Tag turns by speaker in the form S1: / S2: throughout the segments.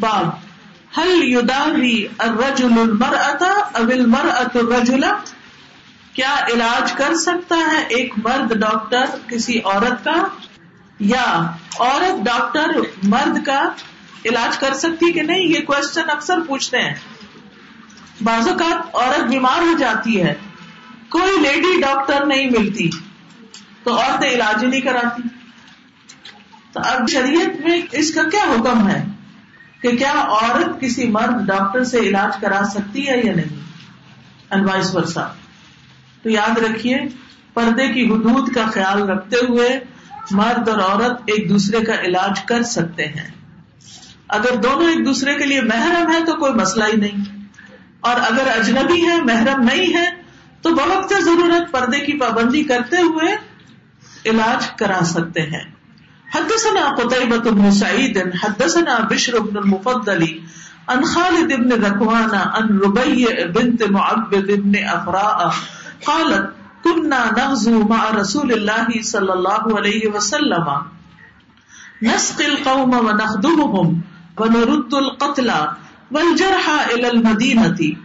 S1: باب حل یداوی الرجل المرأة او المرأة الرجل کیا علاج کر سکتا ہے ایک مرد ڈاکٹر کسی عورت کا؟ یا عورت ڈاکٹر مرد کا علاج کر سکتی کہ نہیں؟ یہ کوشچن اکثر پوچھتے ہیں۔ بعض اوقات عورت بیمار ہو جاتی ہے۔ کوئی لیڈی ڈاکٹر نہیں ملتی۔ تو عورتیں علاج ہی نہیں کراتی۔ تو اب شریعت میں اس کا کیا حکم ہے؟ کہ کیا عورت کسی مرد ڈاکٹر سے علاج کرا سکتی ہے یا نہیں؟ انوائس ورسا تو یاد رکھیے، پردے کی حدود کا خیال رکھتے ہوئے مرد اور عورت ایک دوسرے کا علاج کر سکتے ہیں۔ اگر دونوں ایک دوسرے کے لیے محرم ہے تو کوئی مسئلہ ہی نہیں۔ اور اگر اجنبی ہے، محرم نہیں ہے، تو بوقت ضرورت پردے کی پابندی کرتے ہوئے علاج کرا سکتے ہیں۔ حدثنا قطعبت بن سعید حدثنا بشر بن المفضل ان خالد بن رکوانا ان ربی بنت معبد بن افراء قالت كنا نغزو مع رسول الله صلى الله عليه وسلم. نسقي القوم ونخدمهم ونرد القتلى والجرحى الى المدينه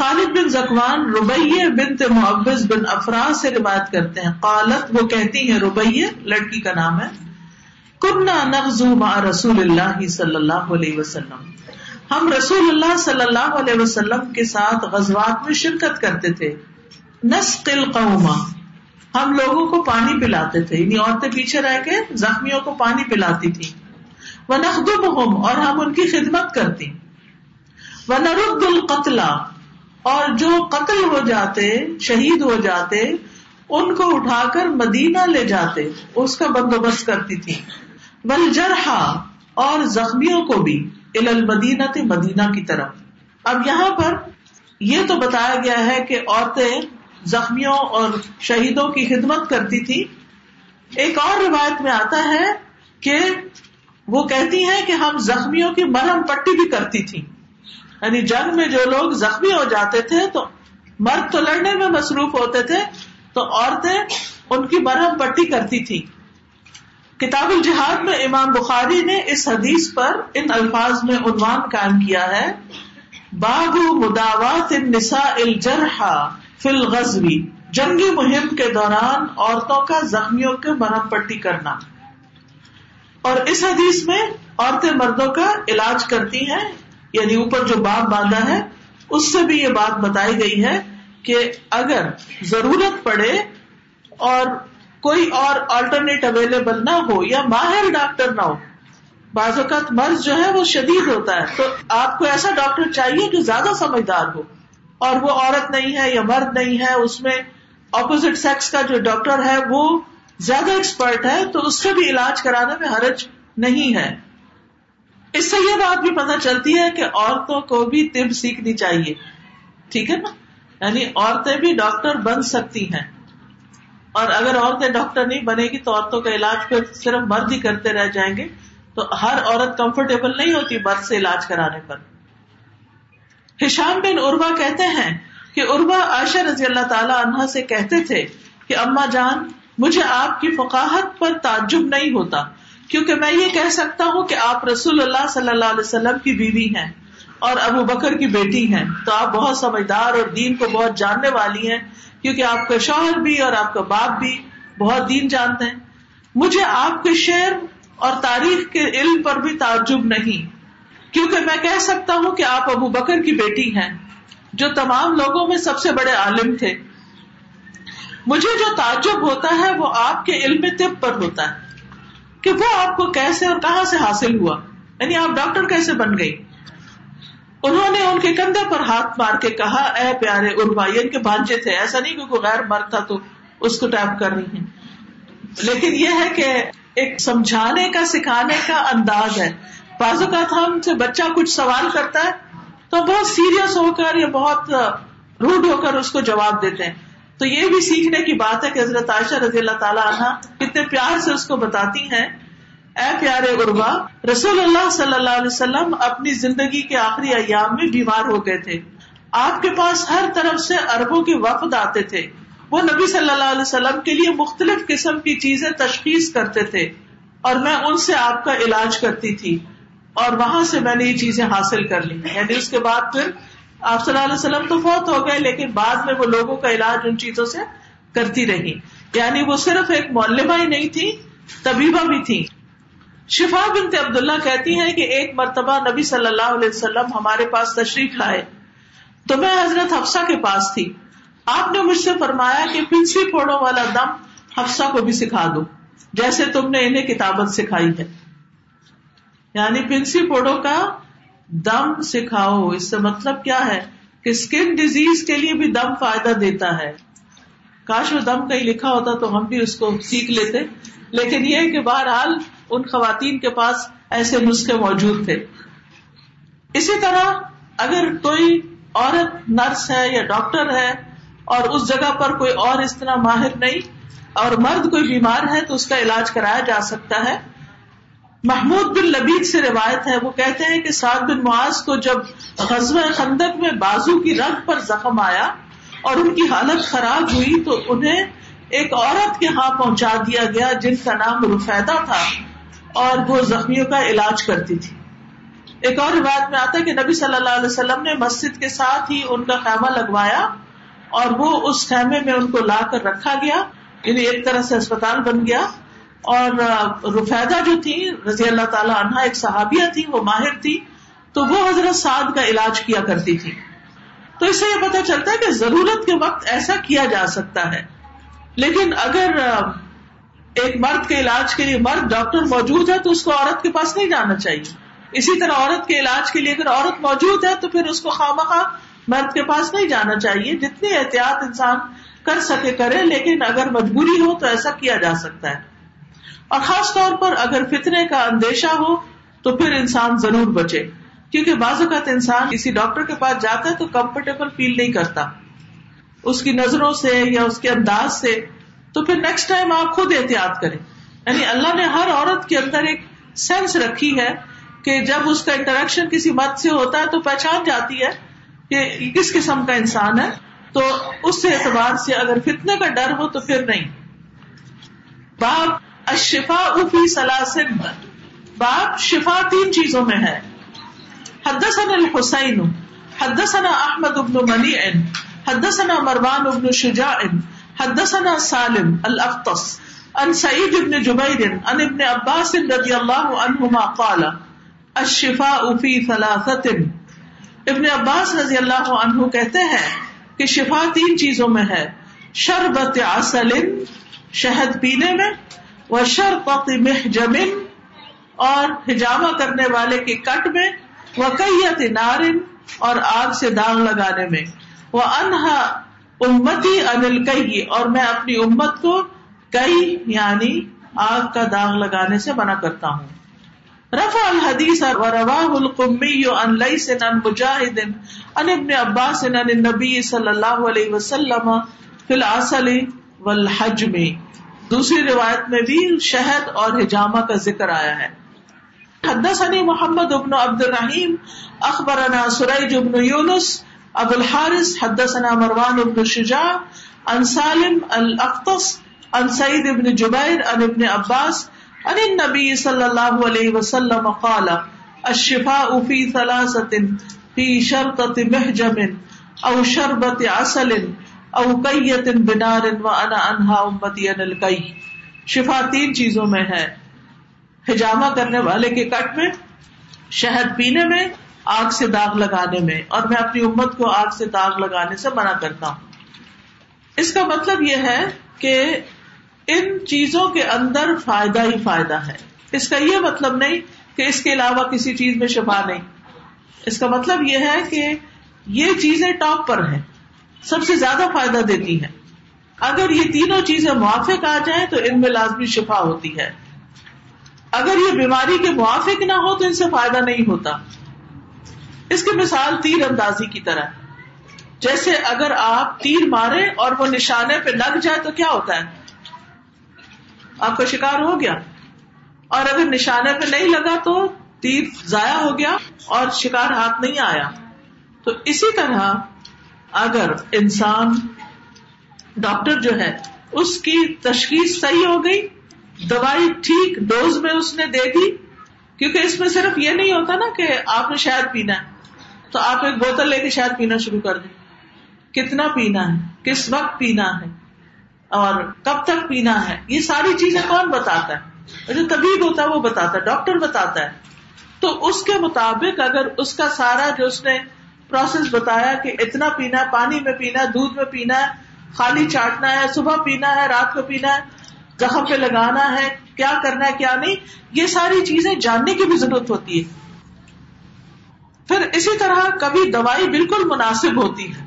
S1: خالد بن زکوان روبیے بنت معبز بن افراز سے روایت کرتے ہیں۔ قالت، وہ کہتی ہیں روبیے لڑکی کا نام ہے۔ کنہ نغزو مع رسول اللہ صلی اللہ علیہ وسلم۔ ہم رسول اللہ صلی اللہ علیہ وسلم کے ساتھ غزوات میں شرکت کرتے تھے۔ نسقل قوما ہم لوگوں کو پانی پلاتے تھے۔ یعنی عورتیں پیچھے رہ کے زخمیوں کو پانی پلاتی تھی وہ نخدم اور ہم ان کی خدمت کرتی۔ وہ نرد القتلا اور جو قتل ہو جاتے، شہید ہو جاتے، ان کو اٹھا کر مدینہ لے جاتے، اس کا بندوبست کرتی تھی۔ بل جرحا، اور زخمیوں کو بھی المدینہ تھے مدینہ کی طرف۔ اب یہاں پر یہ تو بتایا گیا ہے کہ عورتیں زخمیوں اور شہیدوں کی خدمت کرتی تھی۔ ایک اور روایت میں آتا ہے کہ وہ کہتی ہیں کہ ہم زخمیوں کی مرہم پٹی بھی کرتی تھی یعنی جنگ میں جو لوگ زخمی ہو جاتے تھے، تو مرد تو لڑنے میں مصروف ہوتے تھے، تو عورتیں ان کی مرہم پٹی کرتی تھی کتاب الجہاد میں امام بخاری نے اس حدیث پر ان الفاظ میں عنوان قائم کیا ہے باب مداوات النساء الجرحا فی الغزوی جنگی مہم کے دوران عورتوں کا زخمیوں کے مرہم پٹی کرنا۔ اور اس حدیث میں عورتیں مردوں کا علاج کرتی ہیں یعنی اوپر جو باپ باندھا ہے، اس سے بھی یہ بات بتائی گئی ہے کہ اگر ضرورت پڑے اور کوئی اور آلٹرنیٹ اویلیبل نہ ہو یا ماہر ڈاکٹر نہ ہو، بعض اوقات مرض جو ہے وہ شدید ہوتا ہے۔ تو آپ کو ایسا ڈاکٹر چاہیے جو زیادہ سمجھدار ہو۔ اور وہ عورت نہیں ہے یا مرد نہیں ہے، اس میں اپوزٹ سیکس کا جو ڈاکٹر ہے وہ زیادہ ایکسپرٹ ہے، تو اس سے بھی علاج کرانے میں حرج نہیں ہے۔ اس سے یہ بات بھی پتہ چلتی ہے کہ عورتوں کو بھی طب سیکھنی چاہیے۔ ٹھیک ہے نا؟ یعنی عورتیں بھی ڈاکٹر بن سکتی ہیں۔ اور اگر عورتیں ڈاکٹر نہیں بنے گی تو عورتوں کا علاج پھر صرف مرد ہی کرتے رہ جائیں گے۔ تو ہر عورت کمفرٹیبل نہیں ہوتی مرد سے علاج کرانے پر۔ ہشام بن اربا کہتے ہیں کہ اربا عائشہ رضی اللہ تعالی عنہ سے کہتے تھے کہ اما جان، مجھے آپ کی فقاہت پر تعجب نہیں ہوتا۔ کیونکہ میں یہ کہہ سکتا ہوں کہ آپ رسول اللہ صلی اللہ علیہ وسلم کی بیوی ہیں اور ابو بکر کی بیٹی ہیں۔ تو آپ بہت سمجھدار اور دین کو بہت جاننے والی ہیں، کیونکہ آپ کا شوہر بھی اور آپ کا باپ بھی بہت دین جانتے ہیں۔ مجھے آپ کے شعر اور تاریخ کے علم پر بھی تعجب نہیں، کیونکہ میں کہہ سکتا ہوں کہ آپ ابو بکر کی بیٹی ہیں، جو تمام لوگوں میں سب سے بڑے عالم تھے۔ مجھے جو تعجب ہوتا ہے وہ آپ کے علم طب پر ہوتا ہے۔ کہ وہ آپ کو کیسے اور کہاں سے حاصل ہوا؟ یعنی آپ ڈاکٹر کیسے بن گئی انہوں نے ان کے کندھے پر ہاتھ مار کے کہا، اے پیارے اربا ان کے بانچے تھے۔ ایسا نہیں کہ کوئی غیر مرد تھا تو اس کو ٹیپ کر رہی ہیں۔ لیکن یہ ہے کہ ایک سمجھانے کا، سکھانے کا انداز ہے۔ بازو کا تھا ہم سے بچہ کچھ سوال کرتا ہے تو بہت سیریس ہو کر یا بہت روڈ ہو کر اس کو جواب دیتے ہیں۔ تو یہ بھی سیکھنے کی بات ہے کہ حضرت عائشہ رضی اللہ تعالیٰ عنہ کتنے پیار سے اس کو بتاتی ہیں۔ اے پیارے اربا رسول اللہ صلی اللہ علیہ وسلم اپنی زندگی کے آخری ایام میں بیمار ہو گئے تھے۔ آپ کے پاس ہر طرف سے اربوں کے وفد آتے تھے۔ وہ نبی صلی اللہ علیہ وسلم کے لیے مختلف قسم کی چیزیں تشخیص کرتے تھے اور میں ان سے آپ کا علاج کرتی تھی اور وہاں سے میں نے یہ چیزیں حاصل کر لی۔ یعنی اس کے بعد پھر آپ صلی اللہ علیہ وسلم تو فوت ہو گئے، لیکن بعد میں وہ لوگوں کا علاج ان چیزوں سے کرتی رہی۔ یعنی وہ صرف ایک مولبہ ہی نہیں تھی، طبیبہ بھی تھی۔ شفا بنت عبداللہ کہتی ہیں کہ ایک مرتبہ نبی صلی اللہ علیہ وسلم ہمارے پاس تشریف لائے۔ تو میں حضرت حفصہ کے پاس تھی۔ آپ نے مجھ سے فرمایا کہ پنسی پھوڑوں والا دم حفصہ کو بھی سکھا دو، جیسے تم نے انہیں کتابت سکھائی ہے۔ یعنی پنسی پوڑوں کا دم سکھاؤ، اس سے مطلب کیا ہے؟ کہ اسکن ڈیزیز کے لیے بھی دم فائدہ دیتا ہے۔ کاش وہ دم کہیں لکھا ہوتا تو ہم بھی اس کو سیکھ لیتے۔ لیکن یہ کہ بہرحال ان خواتین کے پاس ایسے نسخے موجود تھے۔ اسی طرح اگر کوئی عورت نرس ہے یا ڈاکٹر ہے اور اس جگہ پر کوئی اور اس طرح ماہر نہیں اور مرد کوئی بیمار ہے تو اس کا علاج کرایا جا سکتا ہے۔ محمود بن لبید سے روایت ہے، وہ کہتے ہیں کہ سعد بن معاذ کو جب غزوہ خندق میں بازو کی رگ پر زخم آیا اور ان کی حالت خراب ہوئی تو انہیں ایک عورت کے ہاں پہنچا دیا گیا جن کا نام رفیدہ تھا اور وہ زخمیوں کا علاج کرتی تھی۔ ایک اور روایت میں آتا ہے کہ نبی صلی اللہ علیہ وسلم نے مسجد کے ساتھ ہی ان کا خیمہ لگوایا اور وہ اس خیمے میں ان کو لا کر رکھا گیا یعنی ایک طرح سے اسپتال بن گیا۔ اور رفیدہ جو تھی، رضی اللہ تعالیٰ عنہ، ایک صحابیہ تھی، وہ ماہر تھی، تو وہ حضرت سعد کا علاج کیا کرتی تھی۔ تو اس سے یہ پتا چلتا ہے کہ ضرورت کے وقت ایسا کیا جا سکتا ہے۔ لیکن اگر ایک مرد کے علاج کے لیے مرد ڈاکٹر موجود ہے، تو اس کو عورت کے پاس نہیں جانا چاہیے۔ اسی طرح عورت کے علاج کے لیے اگر عورت موجود ہے، تو پھر اس کو خواہ مخواہ مرد کے پاس نہیں جانا چاہیے۔ جتنی احتیاط انسان کر سکے کرے، لیکن اگر مجبوری ہو، تو ایسا کیا جا سکتا ہے۔ اور خاص طور پر اگر فتنے کا اندیشہ ہو تو پھر انسان ضرور بچے۔ کیونکہ بعض اوقات انسان کسی ڈاکٹر کے پاس جاتا ہے تو کمفرٹیبل فیل نہیں کرتا۔ اس کی نظروں سے یا اس کے انداز سے تو پھر نیکسٹ ٹائم آپ خود احتیاط کریں۔ یعنی اللہ نے ہر عورت کے اندر ایک سینس رکھی ہے کہ جب اس کا انٹریکشن کسی مت سے ہوتا ہے تو پہچان جاتی ہے کہ کس قسم کا انسان ہے۔ تو اس اعتبار سے اگر فتنے کا ڈر ہو تو پھر نہیں۔ باپ اشفا فی سلاسن باپ شفا تین چیزوں میں ہے۔ حدثنا الحسین، حدثنا احمد ابن منی حدثنا مروان ابن شجاع، حدثنا سالم الاختص ان سعید ابن جبیر ان ابن عباس رضی اللہ عنہما قال، الشفاء فی ثلاثت ابن عباس رضی اللہ عنہ کہتے ہیں کہ شفا تین چیزوں میں ہے۔ شربت عسل، شہد پینے میں وہ شرط محجمن اور ہجامہ کرنے والے کے کٹ میں وہ کئی نارن اور آگ سے داغ لگانے میں۔ وہ انہا امتی انل کئی اور میں اپنی امت کو کئی یعنی آگ کا داغ لگانے سے منع کرتا ہوں۔ رفع الحدیث و رواہ القمی ان لیس ان مجاہد ان ابن عباس ان النبی صلی اللہ علیہ وسلم فی العسل والحجم۔ دوسری روایت میں بھی شہد اور حجامہ کا ذکر آیا ہے۔ حدثني محمد ابن عبد الرحیم اخبرنا سریج ابن یونس ابو الحارث حدثنا مروان ابن شجاع، عن سالم الاقتص عن سعید ابن جبیر، عن ابن عباس، عن النبی صلی اللہ علیہ وسلم قال، الشفاء في ثلاثة في شرطة محجم، او شربت عسل او کئیت بنار وانا انہا امتی ان الکئی شفا تین چیزوں میں ہے۔ ہجامہ کرنے والے کے کٹ میں، شہد پینے میں، آگ سے داغ لگانے میں۔ اور میں اپنی امت کو آگ سے داغ لگانے سے منع کرتا ہوں۔ اس کا مطلب یہ ہے کہ ان چیزوں کے اندر فائدہ ہی فائدہ ہے۔ اس کا یہ مطلب نہیں کہ اس کے علاوہ کسی چیز میں شفا نہیں۔ اس کا مطلب یہ ہے کہ یہ چیزیں ٹاپ پر ہیں۔ سب سے زیادہ فائدہ دیتی ہے اگر یہ تینوں چیزیں موافق آ جائیں تو ان میں لازمی شفا ہوتی ہے۔ اگر یہ بیماری کے موافق نہ ہو تو ان سے فائدہ نہیں ہوتا۔ اس کی مثال تیر اندازی کی طرح۔ جیسے اگر آپ تیر مارے اور وہ نشانے پہ لگ جائے تو کیا ہوتا ہے؟ آپ کا شکار ہو گیا۔ اور اگر نشانے پہ نہیں لگا تو تیر ضائع ہو گیا اور شکار ہاتھ نہیں آیا۔ تو اسی طرح اگر انسان ڈاکٹر جو ہے اس کی تشخیص صحیح ہو گئی، دوائی ٹھیک ڈوز میں اس نے دے دی، کیونکہ اس میں صرف یہ نہیں ہوتا نا کہ آپ نے شہد پینا ہے، تو آپ ایک بوتل لے کے شہد پینا شروع کر دیں۔ کتنا پینا ہے؟ کس وقت پینا ہے؟ اور کب تک پینا ہے؟ یہ ساری چیزیں کون بتاتا ہے؟ جو طبیب ہوتا ہے وہ بتاتا ہے، ڈاکٹر بتاتا ہے۔ تو اس کے مطابق اگر اس کا سارا جو اس نے پروسیس بتایا کہ اتنا پینا ہے، پانی میں پینا ہے، دودھ میں پینا ہے، خالی چاٹنا ہے، صبح پینا ہے، رات کو پینا ہے، زخم پہ لگانا ہے، کیا کرنا ہے، کیا نہیں، یہ ساری چیزیں جاننے کی بھی ضرورت ہوتی ہے۔ پھر اسی طرح کبھی دوائی بالکل مناسب ہوتی ہے،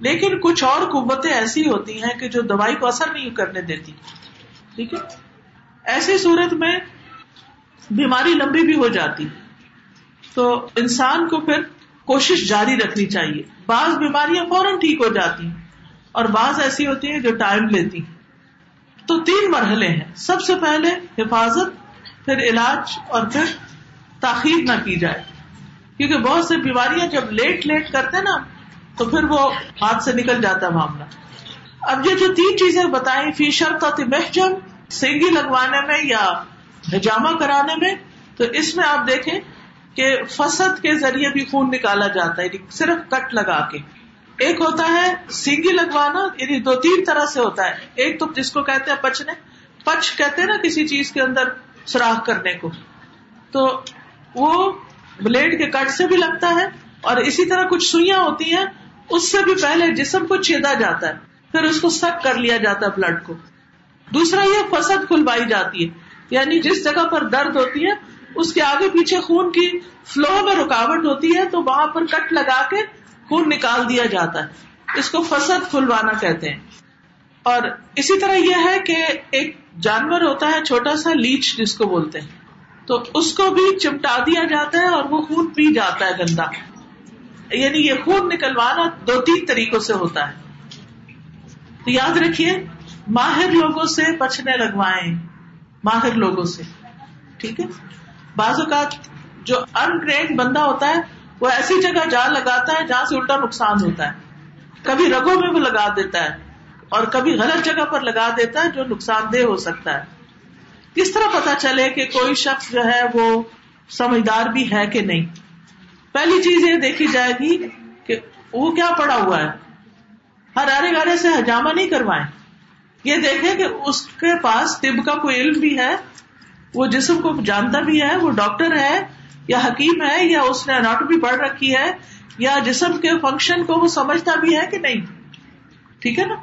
S1: لیکن کچھ اور قوتیں ایسی ہوتی ہیں کہ جو دوائی کو اثر نہیں کرنے دیتی۔ ٹھیک ہے؟ ایسی صورت میں بیماری لمبی بھی ہو جاتی۔ تو انسان کو پھر کوشش جاری رکھنی چاہیے۔ بعض بیماریاں فوراً ٹھیک ہو جاتی ہیں اور بعض ایسی ہوتی ہیں جو ٹائم لیتی ہیں۔ تو تین مرحلے ہیں۔ سب سے پہلے حفاظت، پھر علاج اور پھر تاخیر نہ کی جائے۔ کیونکہ بہت سی بیماریاں جب لیٹ لیٹ کرتے نا، تو پھر وہ ہاتھ سے نکل جاتا ہے معاملہ۔ اب یہ جو تین چیزیں بتائیں، فی شرط محجم سینگی لگوانے میں یا ہجامہ کرانے میں، تو اس میں آپ دیکھیں کہ فسد کے ذریعے بھی خون نکالا جاتا ہے یعنی صرف کٹ لگا کے۔ ایک ہوتا ہے سینگی لگوانا یعنی دو تین طرح سے ہوتا ہے۔ ایک تو جس کو کہتے ہیں پچنے، پچ کہتے ہیں نا کسی چیز کے اندر سوراخ کرنے کو۔ تو وہ بلیڈ کے کٹ سے بھی لگتا ہے اور اسی طرح کچھ سوئیاں ہوتی ہیں، اس سے بھی پہلے جسم کو چھیدا جاتا ہے، پھر اس کو سک کر لیا جاتا ہے بلڈ کو۔ دوسرا یہ فسد کھلوائی جاتی ہے یعنی جس جگہ پر درد ہوتی ہے اس کے آگے پیچھے خون کی فلو میں رکاوٹ ہوتی ہے تو وہاں پر کٹ لگا کے خون نکال دیا جاتا ہے۔ اس کو فسد کھلوانا کہتے ہیں۔ اور اسی طرح یہ ہے کہ ایک جانور ہوتا ہے، چھوٹا سا لیچ جس کو بولتے ہیں۔ تو اس کو بھی چمٹا دیا جاتا ہے اور وہ خون پی جاتا ہے گندا۔ یعنی یہ خون نکلوانا دو تین طریقوں سے ہوتا ہے۔ تو یاد رکھیے، ماہر لوگوں سے بچنے لگوائیں۔ ماہر لوگوں سے۔ ٹھیک ہے؟ بعض اوقات جو ان بندہ ہوتا ہے، وہ ایسی جگہ جال لگاتا ہے جہاں سے الٹا نقصان ہوتا ہے۔ کبھی رگوں میں وہ لگا دیتا ہے اور کبھی غلط جگہ پر لگا دیتا ہے جو نقصان دہ ہو سکتا ہے۔ کس طرح پتا چلے کہ کوئی شخص جو ہے وہ سمجھدار بھی ہے کہ نہیں؟ پہلی چیز یہ دیکھی جائے گی کہ وہ کیا پڑا ہوا ہے۔ ہر آرے گارے سے ہجامہ نہیں کروائے یہ دیکھے کہ اس کے پاس طب کا کوئی علم بھی ہے وہ جسم کو جانتا بھی ہے، وہ ڈاکٹر ہے یا حکیم ہے یا اس نے اناٹومی پڑھ رکھی ہے یا جسم کے فنکشن کو وہ سمجھتا بھی ہے کہ نہیں؟ ٹھیک ہے نا؟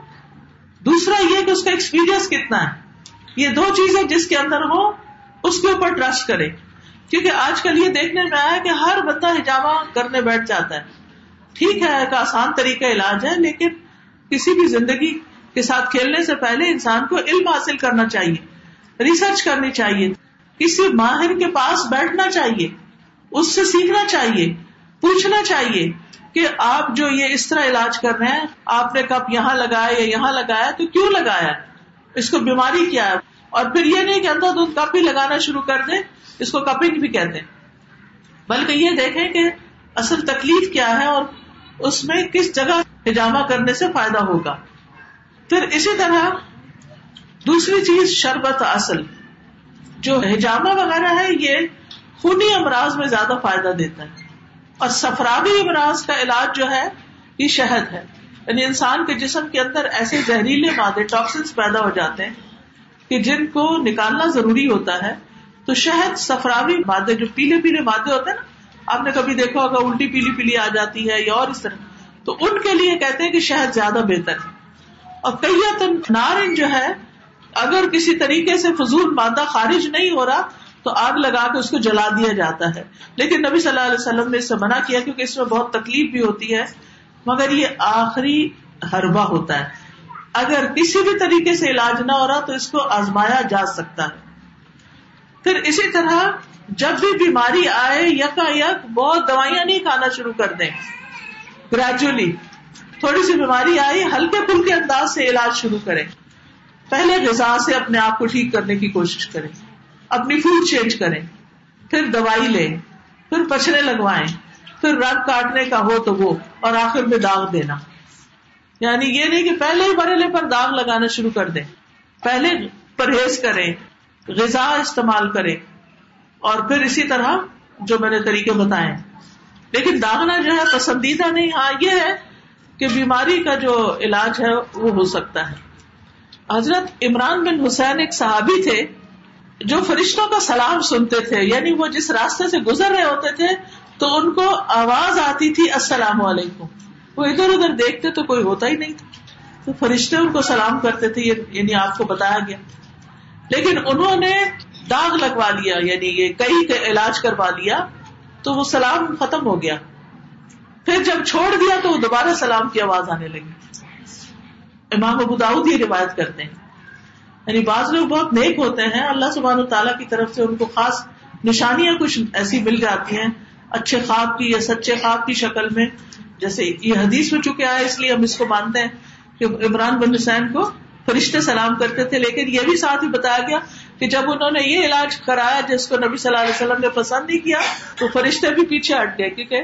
S1: دوسرا یہ کہ اس کا ایکسپیرئنس کتنا ہے۔ یہ دو چیزیں جس کے اندر ہو اس کے اوپر ٹرسٹ کرے۔ کیونکہ آج کل یہ دیکھنے میں آیا کہ ہر بندہ ہجامہ کرنے بیٹھ جاتا ہے۔ ٹھیک ہے، ایک آسان طریقہ علاج ہے، لیکن کسی بھی زندگی کے ساتھ کھیلنے سے پہلے انسان کو علم حاصل کرنا چاہیے۔ ریسرچ کرنی چاہیے۔ کسی ماہر کے پاس بیٹھنا چاہیے، اس سے سیکھنا چاہیے، پوچھنا چاہیے کہ آپ جو یہ اس طرح علاج کر رہے ہیں، آپ نے کب یہاں لگایا یا یہاں لگایا، تو کیوں لگایا؟ اس کو بیماری کیا ہے؟ اور پھر یہ نہیں کہ اندھا دودھ کپ ہی لگانا شروع کر دیں، اس کو کپنگ بھی کہتے ہیں بلکہ یہ دیکھیں کہ اصل تکلیف کیا ہے اور اس میں کس جگہ ہجامہ کرنے سے فائدہ ہوگا۔ پھر اسی طرح دوسری چیز شربت اصل، جو ہجامہ وغیرہ ہے، یہ خونی امراض میں زیادہ فائدہ دیتا ہے۔ اور سفرابی امراض کا علاج جو ہے، یہ شہد ہے۔ یعنی انسان کے جسم کے اندر ایسے زہریلے مادے ٹاکسنس پیدا ہو جاتے ہیں کہ جن کو نکالنا ضروری ہوتا ہے۔ تو شہد سفراوی مادے، جو پیلے پیلے مادے ہوتے ہیں نا، آپ نے کبھی دیکھا ہوگا، الٹی پیلی پیلی آ جاتی ہے یا اور اس طرح۔ تو ان کے لیے کہتے ہیں کہ شہد زیادہ بہتر ہے۔ اور کئی نارن جو ہے اگر کسی طریقے سے فضول مادہ خارج نہیں ہو رہا تو آگ لگا کے اس کو جلا دیا جاتا ہے۔ لیکن نبی صلی اللہ علیہ وسلم نے اس سے منع کیا کیونکہ اس میں بہت تکلیف بھی ہوتی ہے۔ مگر یہ آخری حربہ ہوتا ہے۔ اگر کسی بھی طریقے سے علاج نہ ہو رہا تو اس کو آزمایا جا سکتا ہے۔ پھر اسی طرح جب بھی بیماری آئے یکا یک بہت دوائیاں نہیں کھانا شروع کر دیں۔ گریجولی تھوڑی سی بیماری آئی، ہلکے پھلکے انداز سے علاج شروع کریں۔ پہلے غذا سے اپنے آپ کو ٹھیک کرنے کی کوشش کریں، اپنی فوڈ چینج کریں، پھر دوائی لیں، پھر پچھنے لگوائیں، پھر رگ کاٹنے کا ہو تو وہ، اور آخر میں داغ دینا۔ یعنی یہ نہیں کہ پہلے ہی بریلے پر داغ لگانا شروع کر دیں۔ پہلے پرہیز کریں، غذا استعمال کریں، اور پھر اسی طرح جو میں نے طریقے بتائے لیکن داغنا جو ہے، پسندیدہ نہیں ہاں یہ ہے کہ بیماری کا جو علاج ہے، وہ ہو سکتا ہے۔ حضرت عمران بن حسین ایک صحابی تھے جو فرشتوں کا سلام سنتے تھے یعنی وہ جس راستے سے گزر رہے ہوتے تھے تو ان کو آواز آتی تھی، السلام علیکم۔ وہ ادھر ادھر دیکھتے تو کوئی ہوتا ہی نہیں تھا۔ تو فرشتے ان کو سلام کرتے تھے یعنی آپ کو بتایا گیا۔ لیکن انہوں نے داغ لگوا لیا یعنی یہ کئی کا علاج کروا لیا تو وہ سلام ختم ہو گیا۔ پھر جب چھوڑ دیا تو وہ دوبارہ سلام کی آواز آنے لگی۔ امام ابو داؤد یہ روایت کرتے ہیں۔ یعنی بعض لوگ بہت نیک ہوتے ہیں، اللہ سبحانہ تعالیٰ کی طرف سے ان کو خاص نشانیاں کچھ ایسی مل جاتی ہیں اچھے خواب کی یا سچے خواب کی شکل میں۔ جیسے یہ حدیث میں چکے آئے اس لیے ہم اس کو مانتے ہیں کہ عمران بن حسین کو فرشتے سلام کرتے تھے، لیکن یہ بھی ساتھ ہی بتایا گیا کہ جب انہوں نے یہ علاج کرایا جس کو نبی صلی اللہ علیہ وسلم نے پسند نہیں کیا، تو فرشتے بھی پیچھے ہٹ گئے، کیونکہ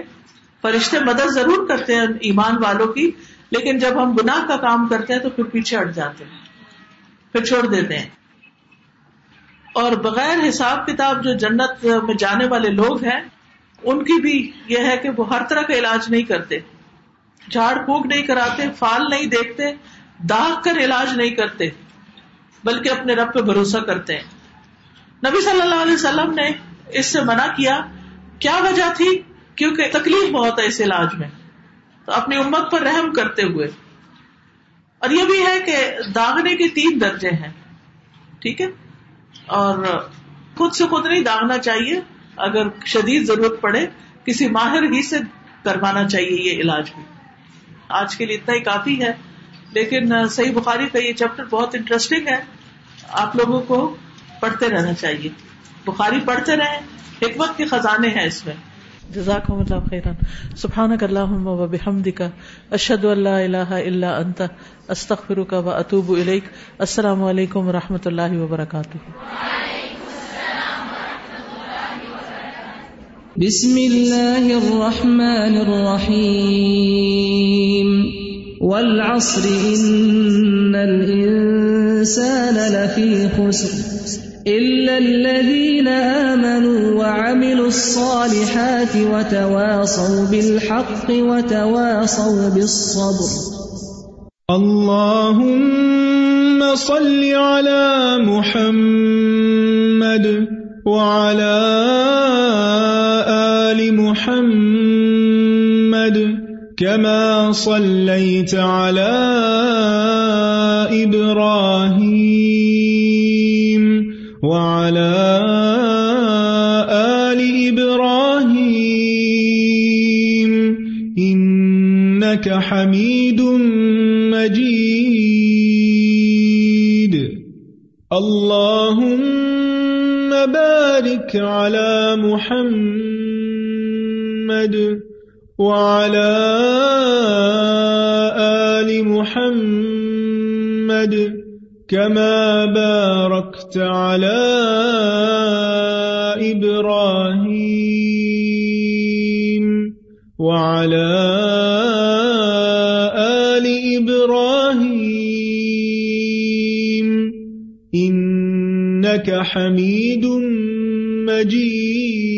S1: فرشتے مدد ضرور کرتے ہیں ایمان والوں کی۔ لیکن جب ہم گناہ کا کام کرتے ہیں تو پھر پیچھے ہٹ جاتے ہیں، پھر چھوڑ دیتے ہیں۔ اور بغیر حساب کتاب جو جنت میں جانے والے لوگ ہیں، ان کی بھی یہ ہے کہ وہ ہر طرح کا علاج نہیں کرتے۔ جھاڑ پھونک نہیں کراتے فال نہیں دیکھتے، داغ کر علاج نہیں کرتے، بلکہ اپنے رب پہ بھروسہ کرتے ہیں۔ نبی صلی اللہ علیہ وسلم نے اس سے منع کیا۔ کیا وجہ تھی؟ کیونکہ تکلیف بہت ہے اس علاج میں۔ تو اپنی امت پر رحم کرتے ہوئے۔ اور یہ بھی ہے کہ داغنے کے تین درجے ہیں، ٹھیک ہے؟ اور خود سے خود نہیں داغنا چاہیے، اگر شدید ضرورت پڑے، کسی ماہر ہی سے کروانا چاہیے یہ علاج بھی۔ آج کے لیے اتنا ہی کافی ہے، لیکن صحیح بخاری کا یہ چیپٹر بہت انٹرسٹنگ ہے۔ آپ لوگوں کو پڑھتے رہنا چاہیے۔ بخاری پڑھتے رہیں، حکمت کے خزانے ہیں اس میں۔ جزاک اللہ خیران سبحان اللہ و بحمدک. اشد اللہ الہ الا انت. استغفرک و اتوب الیک. السلام علیکم و رحمۃ اللہ وبرکاتہ.
S2: بسم اللہ الرحمن الرحیم. والعصر، ان الانسان لفی خسر. إلا الذين آمنوا وعملوا الصالحات وتواصوا بالحق وتواصوا بالصبر.
S3: اللهم صل على محمد وعلى آل محمد كما صليت على إبراهيم إنك حميد مجيد. اللهم بارك على محمد وعلى آل محمد كما باركت على إبراهيم وعلى إنك حميد مجيد